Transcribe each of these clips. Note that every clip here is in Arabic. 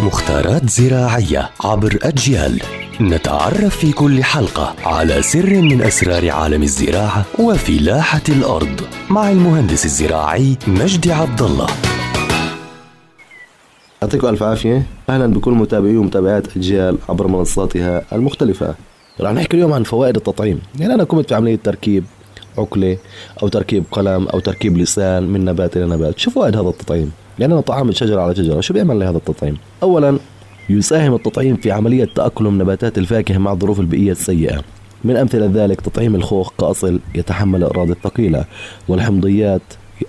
مختارات زراعية عبر أجيال. نتعرف في كل حلقة على سر من أسرار عالم الزراعة وفلاحة الأرض مع المهندس الزراعي مجدي عبد الله. يعطيكم ألف عافية. أهلا بكل متابعي ومتابعات أجيال عبر منصاتها المختلفة. رح نحكي اليوم عن فوائد التطعيم. يعني أنا كنت في عملية تركيب عقلة أو تركيب قلم أو تركيب لسان من نبات إلى نبات. شو فوائد هذا التطعيم؟ يعني أنا طعمت شجرة على شجرة. شو بيعمل لي هذا التطعيم؟ أولا يساهم التطعيم في عملية تأقلم نباتات الفاكهة مع الظروف البيئية السيئة. من أمثلة ذلك تطعيم الخوخ كأصل يتحمل الأراضي الثقيلة والحمضيات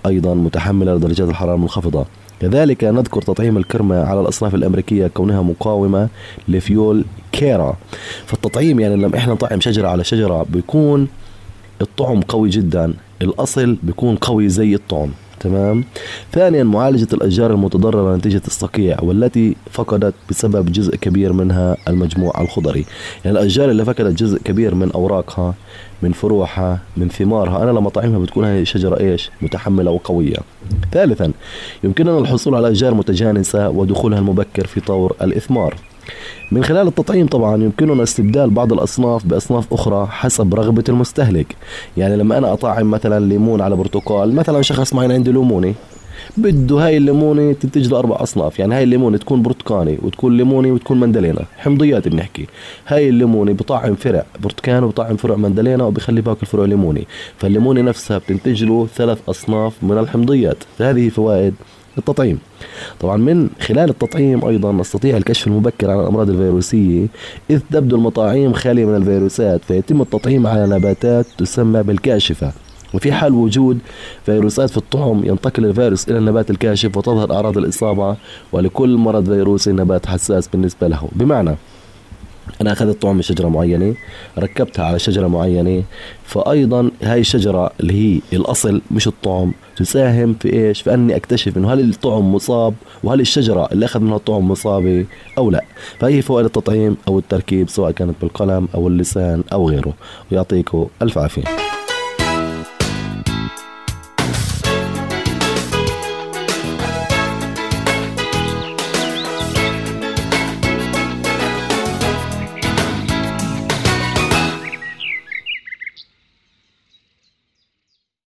أيضا متحملة لدرجات الحرارة المنخفضة. كذلك نذكر تطعيم الكرمة على الأصناف الأمريكية كونها مقاومة لفيول كيرا. فالتطعيم يعني لما إحنا نطعم شجرة على شجرة بيكون الطعم قوي جدا الأصل بيكون قوي زي الطعم. تمام؟ ثانيا معالجة الأشجار المتضررة نتيجة الصقيع والتي فقدت بسبب جزء كبير منها المجموع الخضري. يعني الأشجار اللي فقدت جزء كبير من أوراقها من فروعها من ثمارها أنا لما طعمها بتكون هذه الشجرة إيش؟ متحملة وقوية. ثالثا يمكننا الحصول على أشجار متجانسة ودخولها المبكر في طور الإثمار. من خلال التطعيم طبعا يمكننا استبدال بعض الأصناف بأصناف أخرى حسب رغبة المستهلك. يعني لما أنا أطعم مثلا ليمون على برتقال مثلا شخص معين عنده ليموني بده هاي الليمونه تنتج له أربع أصناف. يعني هاي الليمونه تكون برتقاني وتكون ليموني وتكون مندلينا. حمضيات بنحكي. هاي الليمونه بطعم فرع برتقان وبطعم فرع مندلينا وبخلي باكل فرع ليموني. فالليمونه نفسها بتنتج له ثلاث أصناف من الحمضيات. هذه فوائد التطعيم. طبعا من خلال التطعيم أيضا نستطيع الكشف المبكر عن الأمراض الفيروسية إذ تبدو المطاعيم خالية من الفيروسات فيتم التطعيم على نباتات تسمى بالكاشفة. وفي حال وجود فيروسات في الطعم ينتقل الفيروس إلى النبات الكاشف وتظهر أعراض الإصابة ولكل مرض فيروسي نبات حساس بالنسبة له. بمعنى أنا أخذت طعم من شجرة معينة ركبتها على شجرة معينة فايضا هاي الشجرة اللي هي الأصل مش الطعم تساهم في إيش؟ في أني أكتشف إنه هل الطعم مصاب وهل الشجرة اللي أخذ منها الطعم مصابة أو لا. فهي فوائد التطعيم أو التركيب سواء كانت بالقلم أو اللسان أو غيره. ويعطيكم ألف عافية.